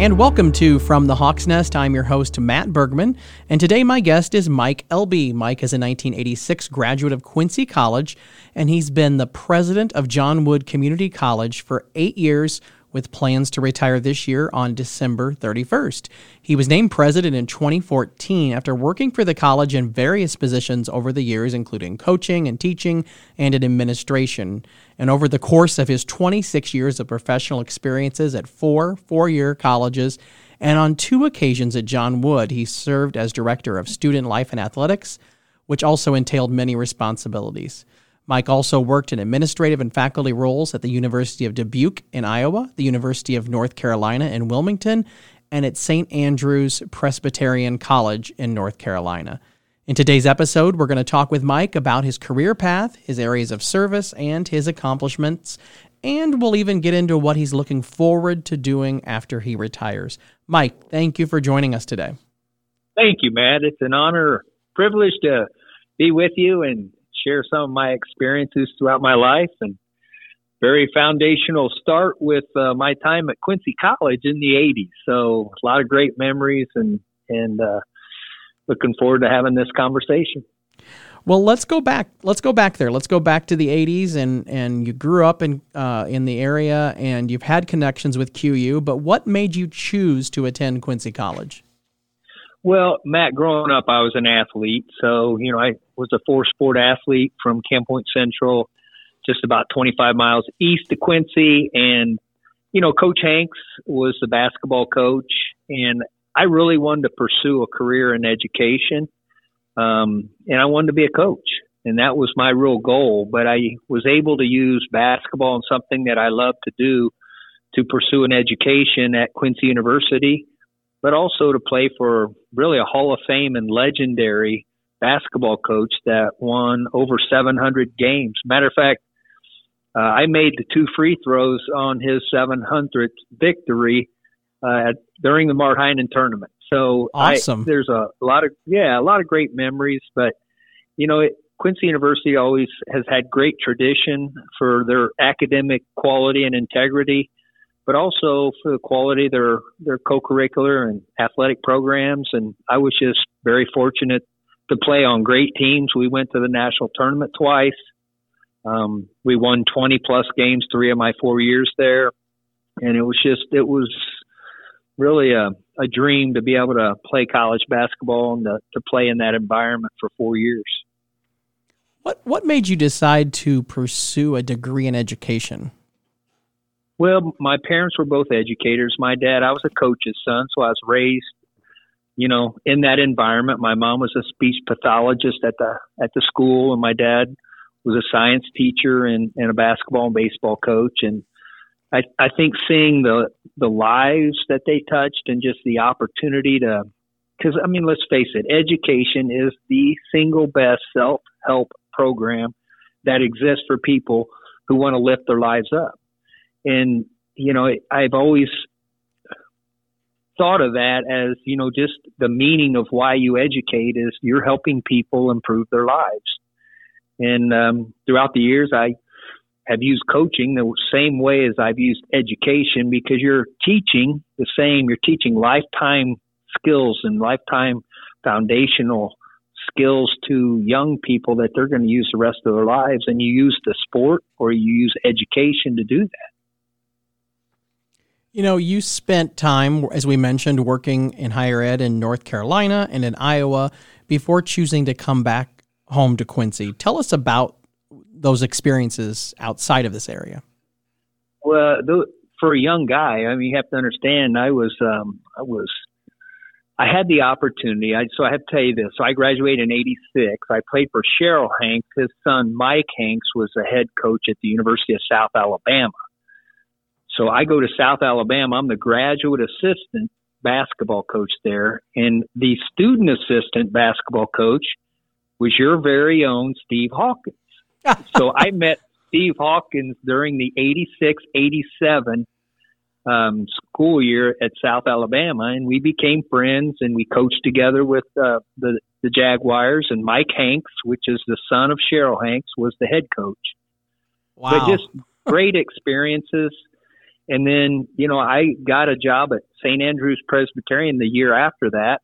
And welcome to From the Hawk's Nest. I'm your host, Matt Bergman, and today my guest is Mike Elbe. Mike is a 1986 graduate of Quincy College, and he's been the president of John Wood Community College for eight years with plans to retire this year on December 31st. He was named president in 2014 after working for the college in various positions over the years, including coaching and teaching and in administration. And over the course of his 26 years of professional experiences at four four year colleges, and on two occasions at John Wood, he served as director of student life and athletics, which also entailed many responsibilities. Mike also worked in administrative and faculty roles at the University of Dubuque in Iowa, the University of North Carolina in Wilmington, and at St. Andrew's Presbyterian College in North Carolina. In today's episode, we're going to talk with Mike about his career path, his areas of service, and his accomplishments. And we'll even get into what he's looking forward to doing after he retires. Mike, thank you for joining us today. Thank you, Matt. It's an honor, privilege to be with you and share some of my experiences throughout my life and very foundational start with uh, my time at Quincy College in the 80s. So a lot of great memories and and uh, looking forward to having this conversation. Well, let's go back. Let's go back there. Let's go back to the '80s, and and you grew up in uh, in the area, and you've had connections with QU. But what made you choose to attend Quincy College? Well, Matt, growing up, I was an athlete. So, you know, I was a four sport athlete from Camp Point Central, just about 25 miles east of Quincy. And, you know, Coach Hanks was the basketball coach. And I really wanted to pursue a career in education. Um, and I wanted to be a coach. And that was my real goal. But I was able to use basketball and something that I love to do to pursue an education at Quincy University but also to play for really a Hall of Fame and legendary basketball coach that won over 700 games. Matter of fact, uh, I made the two free throws on his 700th victory uh, during the Mart Heinen tournament. So awesome. I, there's a lot of yeah, a lot of great memories. But you know, it, Quincy University always has had great tradition for their academic quality and integrity but also for the quality of their their co-curricular and athletic programs. And I was just very fortunate to play on great teams. We went to the national tournament twice. Um, we won 20 plus games three of my four years there, and it was just it was really a, a dream to be able to play college basketball and to, to play in that environment for four years. What what made you decide to pursue a degree in education? Well, my parents were both educators. My dad, I was a coach's son, so I was raised, you know, in that environment. My mom was a speech pathologist at the at the school, and my dad was a science teacher and, and a basketball and baseball coach. And I I think seeing the the lives that they touched and just the opportunity to, because I mean, let's face it, education is the single best self help program that exists for people who want to lift their lives up and, you know, I've always thought of that as, you know, just the meaning of why you educate is you're helping people improve their lives. And um, throughout the years, I have used coaching the same way as I've used education because you're teaching the same, you're teaching lifetime skills and lifetime foundational skills to young people that they're going to use the rest of their lives. And you use the sport or you use education to do that. You know, you spent time, as we mentioned, working in higher ed in North Carolina and in Iowa before choosing to come back home to Quincy. Tell us about those experiences outside of this area. Well, for a young guy, I mean, you have to understand. I was, um, I was, I had the opportunity. I, so I have to tell you this. So I graduated in '86. I played for Sherrill Hanks. His son Mike Hanks was the head coach at the University of South Alabama. So I go to South Alabama. I'm the graduate assistant basketball coach there, and the student assistant basketball coach was your very own Steve Hawkins. so I met Steve Hawkins during the 86 87 um, school year at South Alabama, and we became friends and we coached together with uh, the, the Jaguars. And Mike Hanks, which is the son of Sherrill Hanks, was the head coach. Wow. But just great experiences And then, you know, I got a job at St. Andrew's Presbyterian the year after that.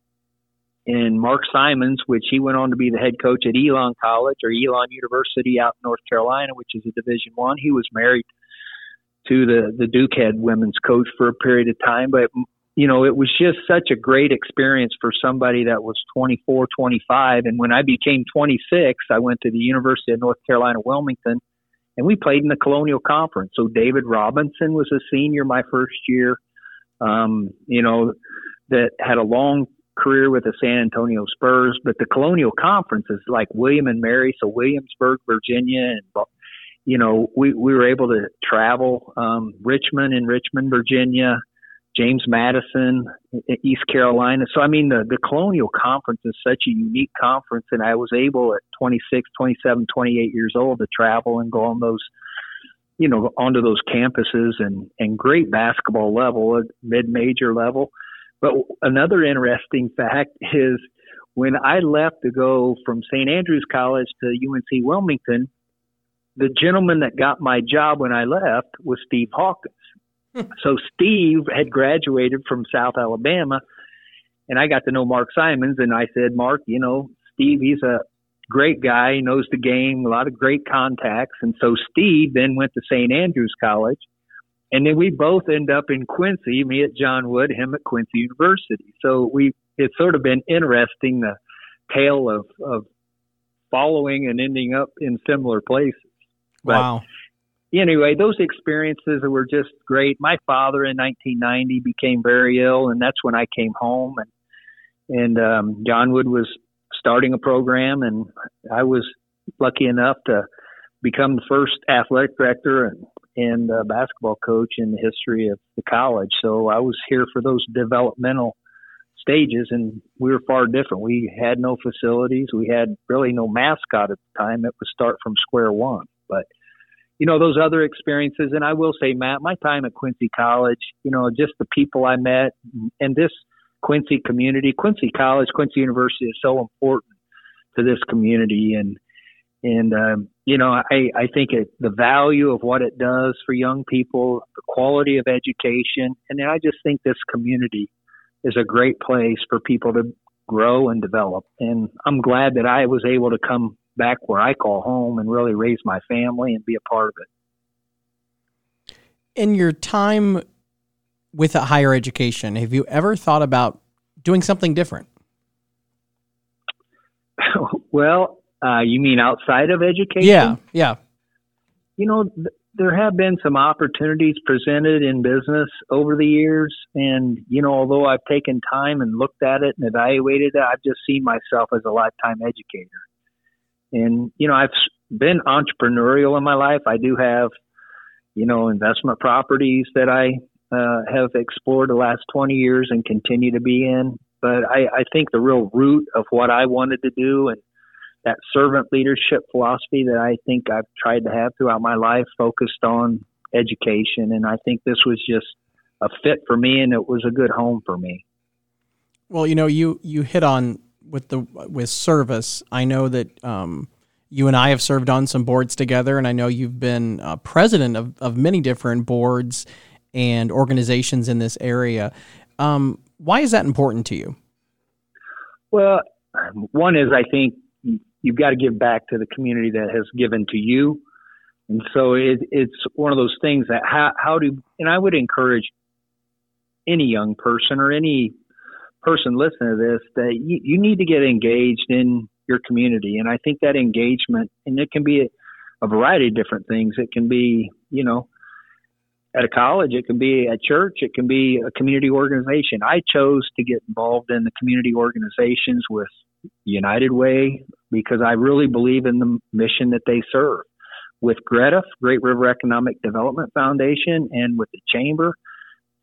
And Mark Simons, which he went on to be the head coach at Elon College or Elon University out in North Carolina, which is a Division One. He was married to the the Duke head women's coach for a period of time, but you know, it was just such a great experience for somebody that was 24, 25. And when I became 26, I went to the University of North Carolina, Wilmington, and we played in the Colonial Conference. So David Robinson was a senior my first year, um, you know, that had a long career with the San Antonio Spurs. But the Colonial Conference is like William and Mary, so Williamsburg, Virginia, and you know, we we were able to travel um, Richmond and Richmond, Virginia. James Madison, East Carolina. So, I mean, the, the Colonial Conference is such a unique conference, and I was able at 26, 27, 28 years old to travel and go on those, you know, onto those campuses and, and great basketball level, mid major level. But another interesting fact is when I left to go from St. Andrews College to UNC Wilmington, the gentleman that got my job when I left was Steve Hawkins so Steve had graduated from South Alabama, and I got to know Mark Simons, and I said, Mark, you know, Steve, he's a great guy, he knows the game, a lot of great contacts, and so Steve then went to St. Andrews College, and then we both end up in Quincy, me at John Wood, him at Quincy University. So we it's sort of been interesting the tale of of following and ending up in similar places. But wow anyway, those experiences were just great. My father in 1990 became very ill, and that's when I came home. And and um, John Wood was starting a program, and I was lucky enough to become the first athletic director and and uh, basketball coach in the history of the college. So I was here for those developmental stages, and we were far different. We had no facilities. We had really no mascot at the time. It was start from square one, but you know, those other experiences. And I will say, Matt, my time at Quincy College, you know, just the people I met and this Quincy community, Quincy College, Quincy University is so important to this community. And, and, um, you know, I, I think it, the value of what it does for young people, the quality of education. And I just think this community is a great place for people to grow and develop. And I'm glad that I was able to come back where I call home and really raise my family and be a part of it. In your time with a higher education, have you ever thought about doing something different? well, uh, you mean outside of education? Yeah, yeah. You know, th- there have been some opportunities presented in business over the years. And, you know, although I've taken time and looked at it and evaluated it, I've just seen myself as a lifetime educator. And, you know, I've been entrepreneurial in my life. I do have, you know, investment properties that I uh, have explored the last 20 years and continue to be in. But I, I think the real root of what I wanted to do and that servant leadership philosophy that I think I've tried to have throughout my life focused on education. And I think this was just a fit for me and it was a good home for me. Well, you know, you, you hit on with the with service, I know that um, you and I have served on some boards together, and I know you've been uh, president of, of many different boards and organizations in this area. Um, why is that important to you? Well, one is I think you've got to give back to the community that has given to you. And so it, it's one of those things that how, how do, and I would encourage any young person or any person listening to this that you, you need to get engaged in your community. And I think that engagement, and it can be a, a variety of different things. It can be, you know, at a college, it can be at church, it can be a community organization. I chose to get involved in the community organizations with United Way because I really believe in the mission that they serve. With Greta, Great River Economic Development Foundation, and with the Chamber,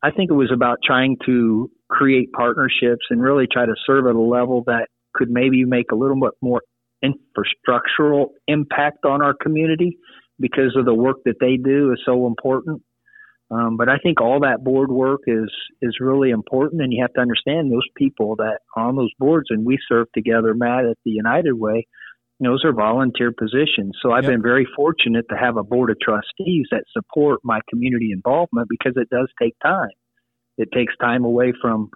I think it was about trying to create partnerships and really try to serve at a level that could maybe make a little bit more infrastructural impact on our community because of the work that they do is so important. Um, but I think all that board work is is really important, and you have to understand those people that are on those boards, and we serve together, Matt, at the United Way. those are volunteer positions. So I've yep. been very fortunate to have a board of trustees that support my community involvement because it does take time. It takes time away from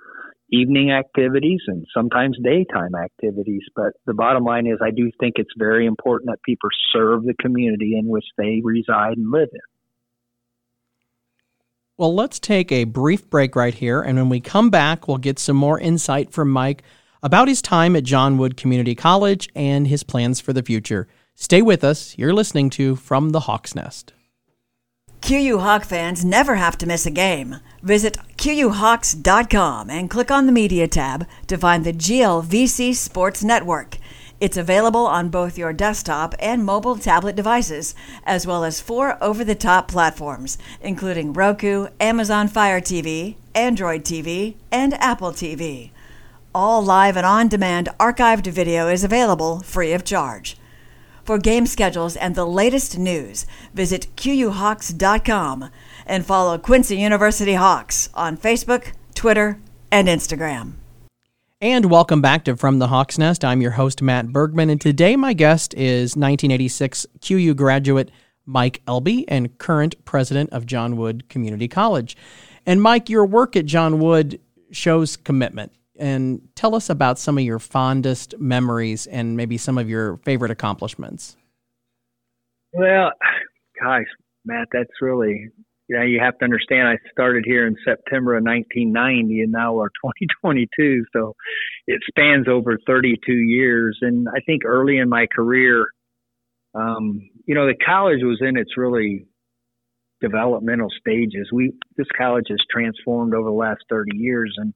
evening activities and sometimes daytime activities. But the bottom line is, I do think it's very important that people serve the community in which they reside and live in. Well, let's take a brief break right here. And when we come back, we'll get some more insight from Mike about his time at John Wood Community College and his plans for the future. Stay with us. You're listening to From the Hawk's Nest. QU Hawk fans never have to miss a game. Visit QUHawks.com and click on the Media tab to find the GLVC Sports Network. It's available on both your desktop and mobile tablet devices, as well as four over the top platforms, including Roku, Amazon Fire TV, Android TV, and Apple TV. All live and on demand archived video is available free of charge. For game schedules and the latest news, visit QUHawks.com and follow Quincy University Hawks on Facebook, Twitter, and Instagram. And welcome back to From the Hawks Nest. I'm your host, Matt Bergman, and today my guest is 1986 QU graduate Mike Elbe and current president of John Wood Community College. And Mike, your work at John Wood shows commitment and tell us about some of your fondest memories and maybe some of your favorite accomplishments. Well, gosh, Matt, that's really you know you have to understand. I started here in September of 1990, and now we're 2022, so it spans over 32 years. And I think early in my career, um, you know, the college was in its really developmental stages. We this college has transformed over the last 30 years, and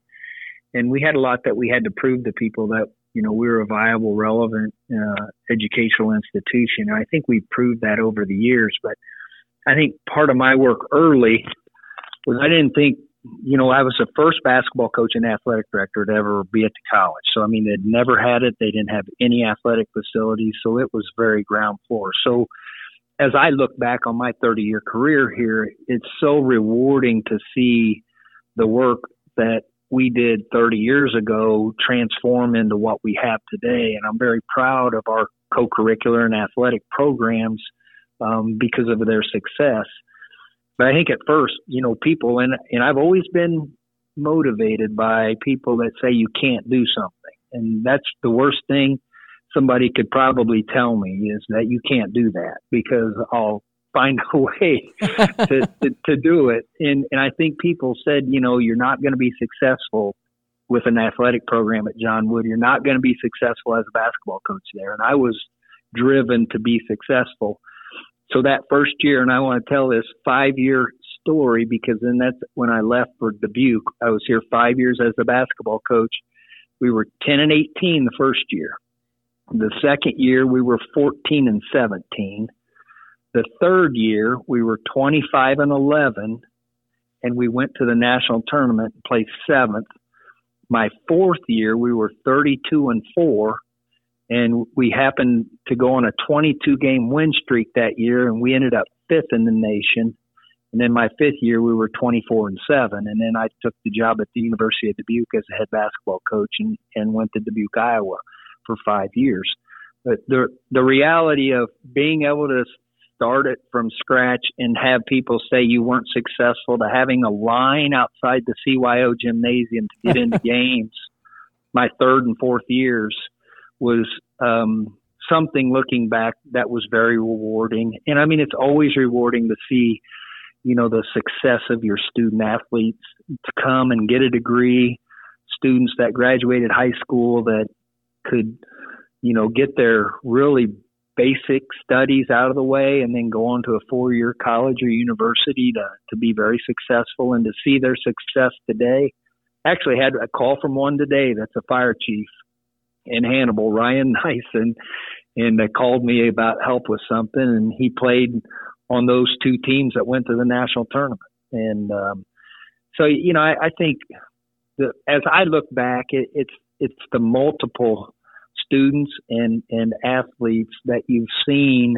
and we had a lot that we had to prove to people that you know we were a viable, relevant uh, educational institution. And I think we proved that over the years. But I think part of my work early was I didn't think you know I was the first basketball coach and athletic director to ever be at the college. So I mean they'd never had it. They didn't have any athletic facilities, so it was very ground floor. So as I look back on my 30 year career here, it's so rewarding to see the work that we did 30 years ago transform into what we have today. And I'm very proud of our co curricular and athletic programs um, because of their success. But I think at first, you know, people, and, and I've always been motivated by people that say you can't do something. And that's the worst thing somebody could probably tell me is that you can't do that because I'll find a way to, to, to do it. And, and I think people said, you know, you're not going to be successful with an athletic program at John Wood. You're not going to be successful as a basketball coach there. And I was driven to be successful. So that first year, and I want to tell this five year story because then that's when I left for Dubuque. I was here five years as a basketball coach. We were 10 and 18 the first year. The second year, we were 14 and 17. The third year, we were 25 and 11, and we went to the national tournament and placed seventh. My fourth year, we were 32 and four, and we happened to go on a 22 game win streak that year, and we ended up fifth in the nation. And then my fifth year, we were 24 and seven. And then I took the job at the University of Dubuque as a head basketball coach and, and went to Dubuque, Iowa for five years. But the the reality of being able to start it from scratch and have people say you weren't successful to having a line outside the CYO gymnasium to get into games my third and fourth years was um, something looking back that was very rewarding. And I mean, it's always rewarding to see, you know, the success of your student athletes to come and get a degree, students that graduated high school that could, you know, get their really basic studies out of the way and then go on to a four year college or university to, to be very successful and to see their success today. Actually had a call from one today that's a fire chief in Hannibal, Ryan Nyson, and they called me about help with something and he played on those two teams that went to the national tournament. And um so you know, I, I think that as I look back it, it's it's the multiple students and, and athletes that you've seen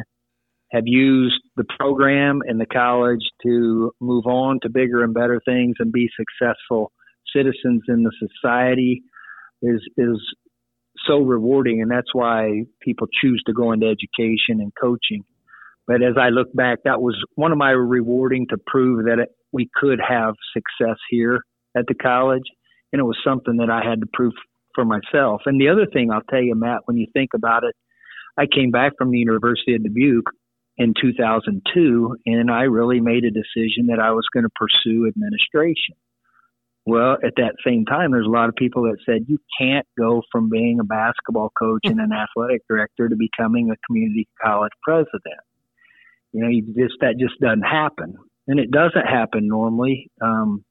have used the program and the college to move on to bigger and better things and be successful citizens in the society is is so rewarding, and that's why people choose to go into education and coaching. But as I look back, that was one of my rewarding to prove that it, we could have success here at the college, and it was something that I had to prove for myself. And the other thing I'll tell you, Matt, when you think about it, I came back from the University of Dubuque in 2002, and I really made a decision that I was going to pursue administration. Well, at that same time, there's a lot of people that said you can't go from being a basketball coach and an athletic director to becoming a community college president. You know, you just that just doesn't happen, and it doesn't happen normally. Um,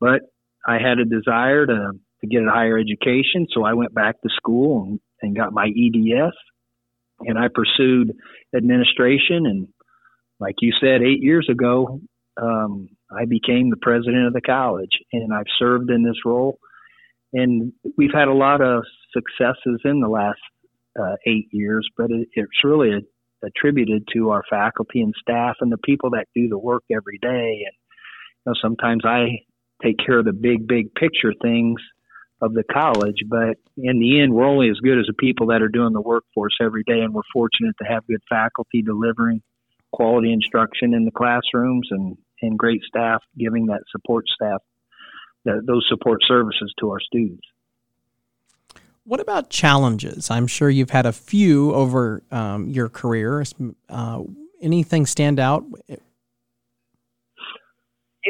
but I had a desire to to get a higher education, so I went back to school and, and got my EDS, and I pursued administration. And like you said, eight years ago, um, I became the president of the college, and I've served in this role. And we've had a lot of successes in the last uh, eight years, but it, it's really a, attributed to our faculty and staff and the people that do the work every day. And you know, sometimes I take care of the big, big picture things of the college, but in the end, we're only as good as the people that are doing the workforce every day. And we're fortunate to have good faculty delivering quality instruction in the classrooms and and great staff giving that support staff that, those support services to our students. What about challenges? I'm sure you've had a few over um, your career. Uh, anything stand out? You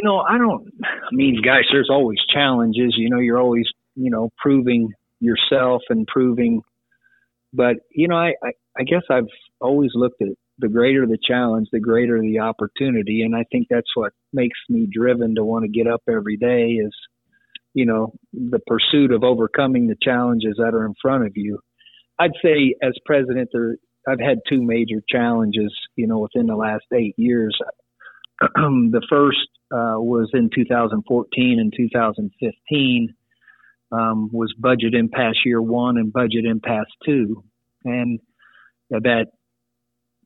know, I don't. I mean, guys, there's always challenges. You know, you're always, you know, proving yourself and proving. But you know, I, I, I guess I've always looked at the greater the challenge, the greater the opportunity. And I think that's what makes me driven to want to get up every day is, you know, the pursuit of overcoming the challenges that are in front of you. I'd say as president, there, I've had two major challenges, you know, within the last eight years. the first uh, was in 2014 and 2015 um, was budget impasse year one and budget impasse two. And that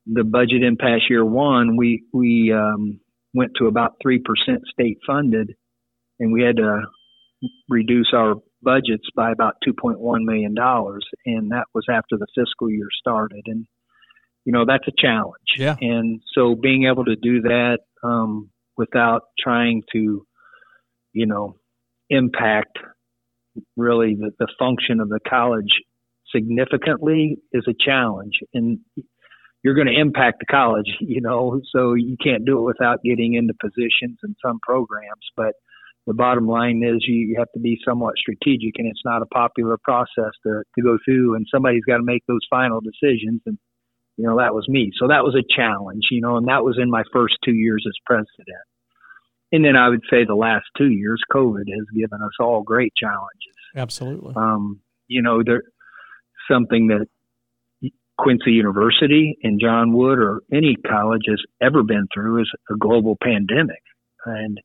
the budget impasse year one, we we um, went to about three percent state funded, and we had to reduce our budgets by about two point one million dollars, and that was after the fiscal year started. And you know that's a challenge. Yeah. And so being able to do that um, without trying to, you know, impact really the, the function of the college significantly is a challenge. And you're going to impact the college, you know, so you can't do it without getting into positions in some programs. But the bottom line is you have to be somewhat strategic, and it's not a popular process to, to go through, and somebody's got to make those final decisions. And, you know, that was me. So that was a challenge, you know, and that was in my first two years as president. And then I would say the last two years, COVID has given us all great challenges. Absolutely. Um, you know, there something that Quincy University and John Wood or any college has ever been through is a global pandemic. And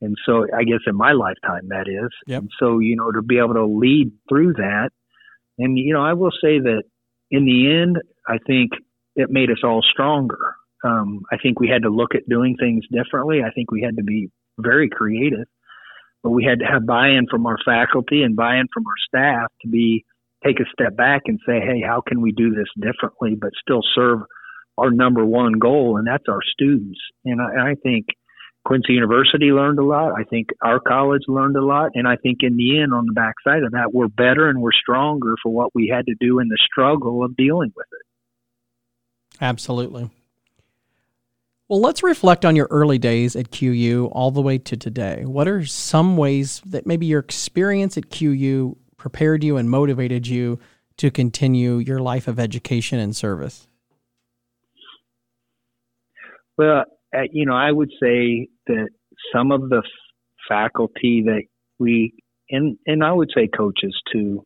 and so I guess in my lifetime that is. Yep. And so, you know, to be able to lead through that and you know, I will say that in the end, I think it made us all stronger. Um, I think we had to look at doing things differently. I think we had to be very creative, but we had to have buy-in from our faculty and buy-in from our staff to be take a step back and say, hey, how can we do this differently, but still serve our number one goal, and that's our students. And I, I think Quincy University learned a lot. I think our college learned a lot. And I think in the end, on the backside of that, we're better and we're stronger for what we had to do in the struggle of dealing with it. Absolutely. Well, let's reflect on your early days at QU all the way to today. What are some ways that maybe your experience at QU prepared you and motivated you to continue your life of education and service? Well, uh, you know, I would say that some of the f- faculty that we and and I would say coaches too,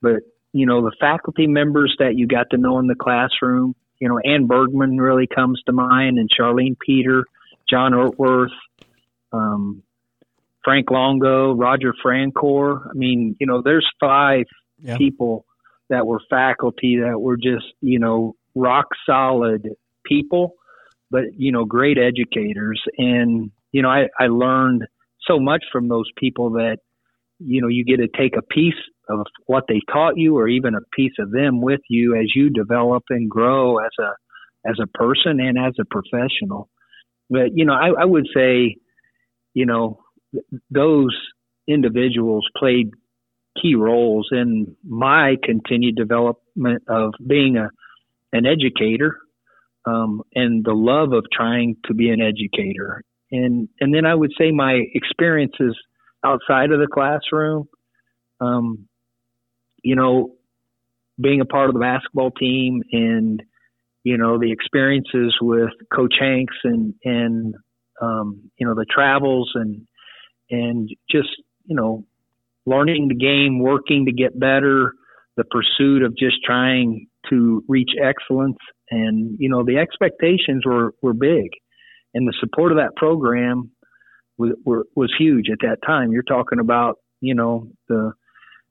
but you know, the faculty members that you got to know in the classroom, you know, Ann Bergman really comes to mind, and Charlene Peter, John Ortworth, um, Frank Longo, Roger Francor. I mean, you know, there's five Yeah. people that were faculty that were just, you know, rock solid people, but, you know, great educators. And, you know, I, I learned so much from those people that, you know, you get to take a piece of what they taught you or even a piece of them with you as you develop and grow as a as a person and as a professional. But you know, I, I would say, you know, those individuals played key roles in my continued development of being a an educator um, and the love of trying to be an educator. And and then I would say my experiences outside of the classroom, um, you know, being a part of the basketball team and you know the experiences with Coach Hanks and and um, you know the travels and and just you know learning the game, working to get better, the pursuit of just trying to reach excellence, and you know the expectations were were big, and the support of that program was were, was huge at that time. You're talking about you know the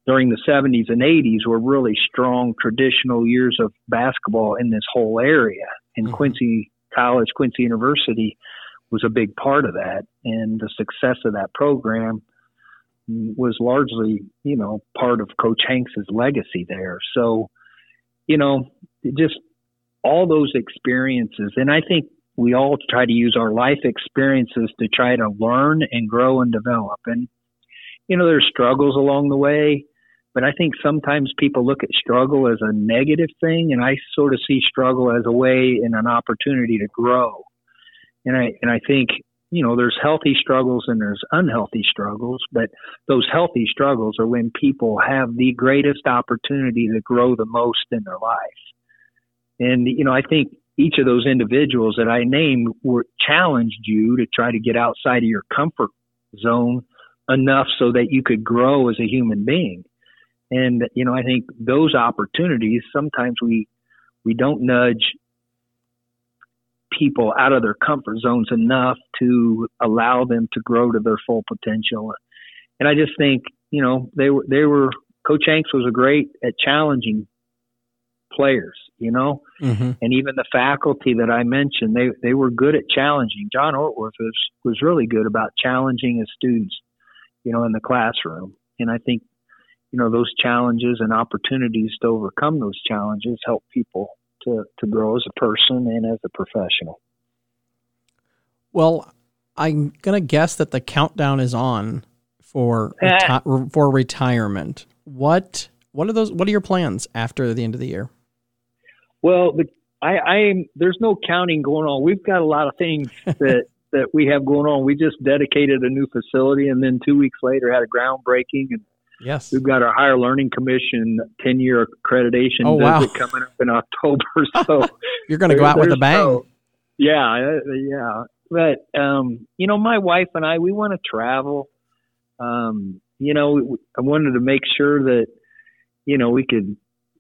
during the 70s and 80s were really strong traditional years of basketball in this whole area. And mm-hmm. Quincy College, Quincy University was a big part of that. And the success of that program was largely, you know, part of Coach Hanks's legacy there. So, you know, just all those experiences. And I think we all try to use our life experiences to try to learn and grow and develop. And, you know, there's struggles along the way but I think sometimes people look at struggle as a negative thing, and I sort of see struggle as a way and an opportunity to grow. And I and I think you know there's healthy struggles and there's unhealthy struggles, but those healthy struggles are when people have the greatest opportunity to grow the most in their life. And you know I think each of those individuals that I named were challenged you to try to get outside of your comfort zone enough so that you could grow as a human being. And you know, I think those opportunities sometimes we we don't nudge people out of their comfort zones enough to allow them to grow to their full potential. And I just think, you know, they were they were Coach Hanks was a great at challenging players, you know, mm-hmm. and even the faculty that I mentioned, they they were good at challenging. John Ortworth was was really good about challenging his students, you know, in the classroom. And I think you know those challenges and opportunities to overcome those challenges help people to to grow as a person and as a professional. Well, I'm gonna guess that the countdown is on for reti- for retirement. What what are those? What are your plans after the end of the year? Well, the, I, I there's no counting going on. We've got a lot of things that that we have going on. We just dedicated a new facility, and then two weeks later had a groundbreaking and Yes. We've got our Higher Learning Commission 10 year accreditation oh, wow. coming up in October. So you're going to go out with a bang. Yeah. Uh, yeah. But, um, you know, my wife and I, we want to travel. Um, you know, I wanted to make sure that, you know, we could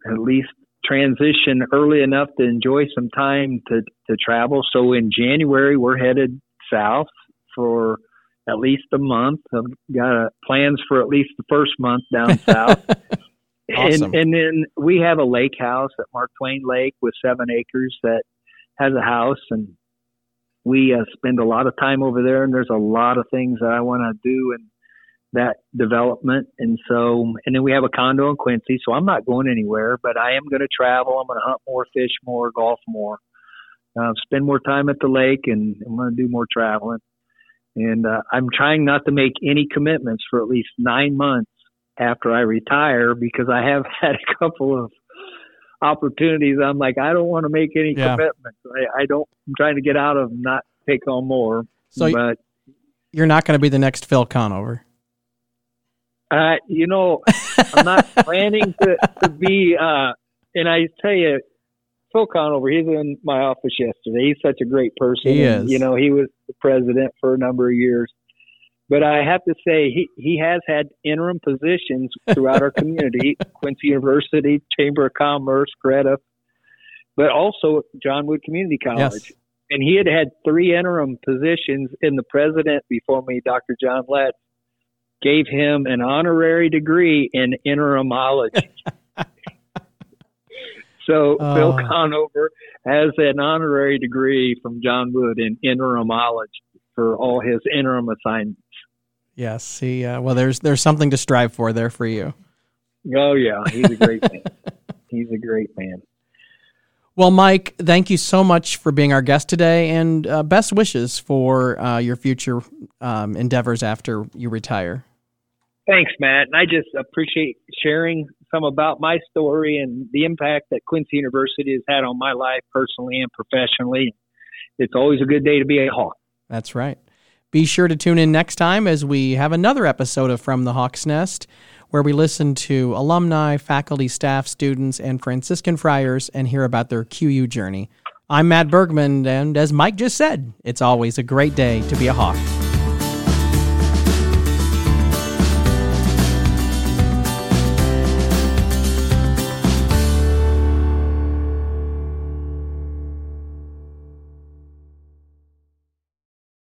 at least transition early enough to enjoy some time to, to travel. So in January, we're headed south for at least a month. I've got plans for at least the first month down south. awesome. and, and then we have a lake house at Mark Twain Lake with seven acres that has a house and we uh, spend a lot of time over there and there's a lot of things that I want to do in that development. And so, and then we have a condo in Quincy. So I'm not going anywhere, but I am going to travel. I'm going to hunt more, fish more, golf more, uh, spend more time at the lake and I'm going to do more traveling. And uh, I'm trying not to make any commitments for at least nine months after I retire because I have had a couple of opportunities. I'm like, I don't want to make any yeah. commitments. I, I, don't. I'm trying to get out of not take on more. So, but you're not going to be the next Phil Conover. Uh, you know, I'm not planning to, to be. Uh, and I tell you, Phil Conover, he's in my office yesterday. He's such a great person. He is. you know, he was the president for a number of years. But I have to say, he, he has had interim positions throughout our community Quincy University, Chamber of Commerce, Greta, but also John Wood Community College. Yes. And he had had three interim positions, and the president before me, Dr. John Letts, gave him an honorary degree in interimology. So uh, Phil Conover has an honorary degree from John Wood in interimology for all his interim assignments. Yes, he. Uh, well, there's there's something to strive for there for you. Oh yeah, he's a great man. He's a great man. Well, Mike, thank you so much for being our guest today, and uh, best wishes for uh, your future um, endeavors after you retire. Thanks, Matt. And I just appreciate sharing some about my story and the impact that Quincy University has had on my life personally and professionally. It's always a good day to be a Hawk. That's right. Be sure to tune in next time as we have another episode of From the Hawk's Nest, where we listen to alumni, faculty, staff, students, and Franciscan friars and hear about their QU journey. I'm Matt Bergman, and as Mike just said, it's always a great day to be a Hawk.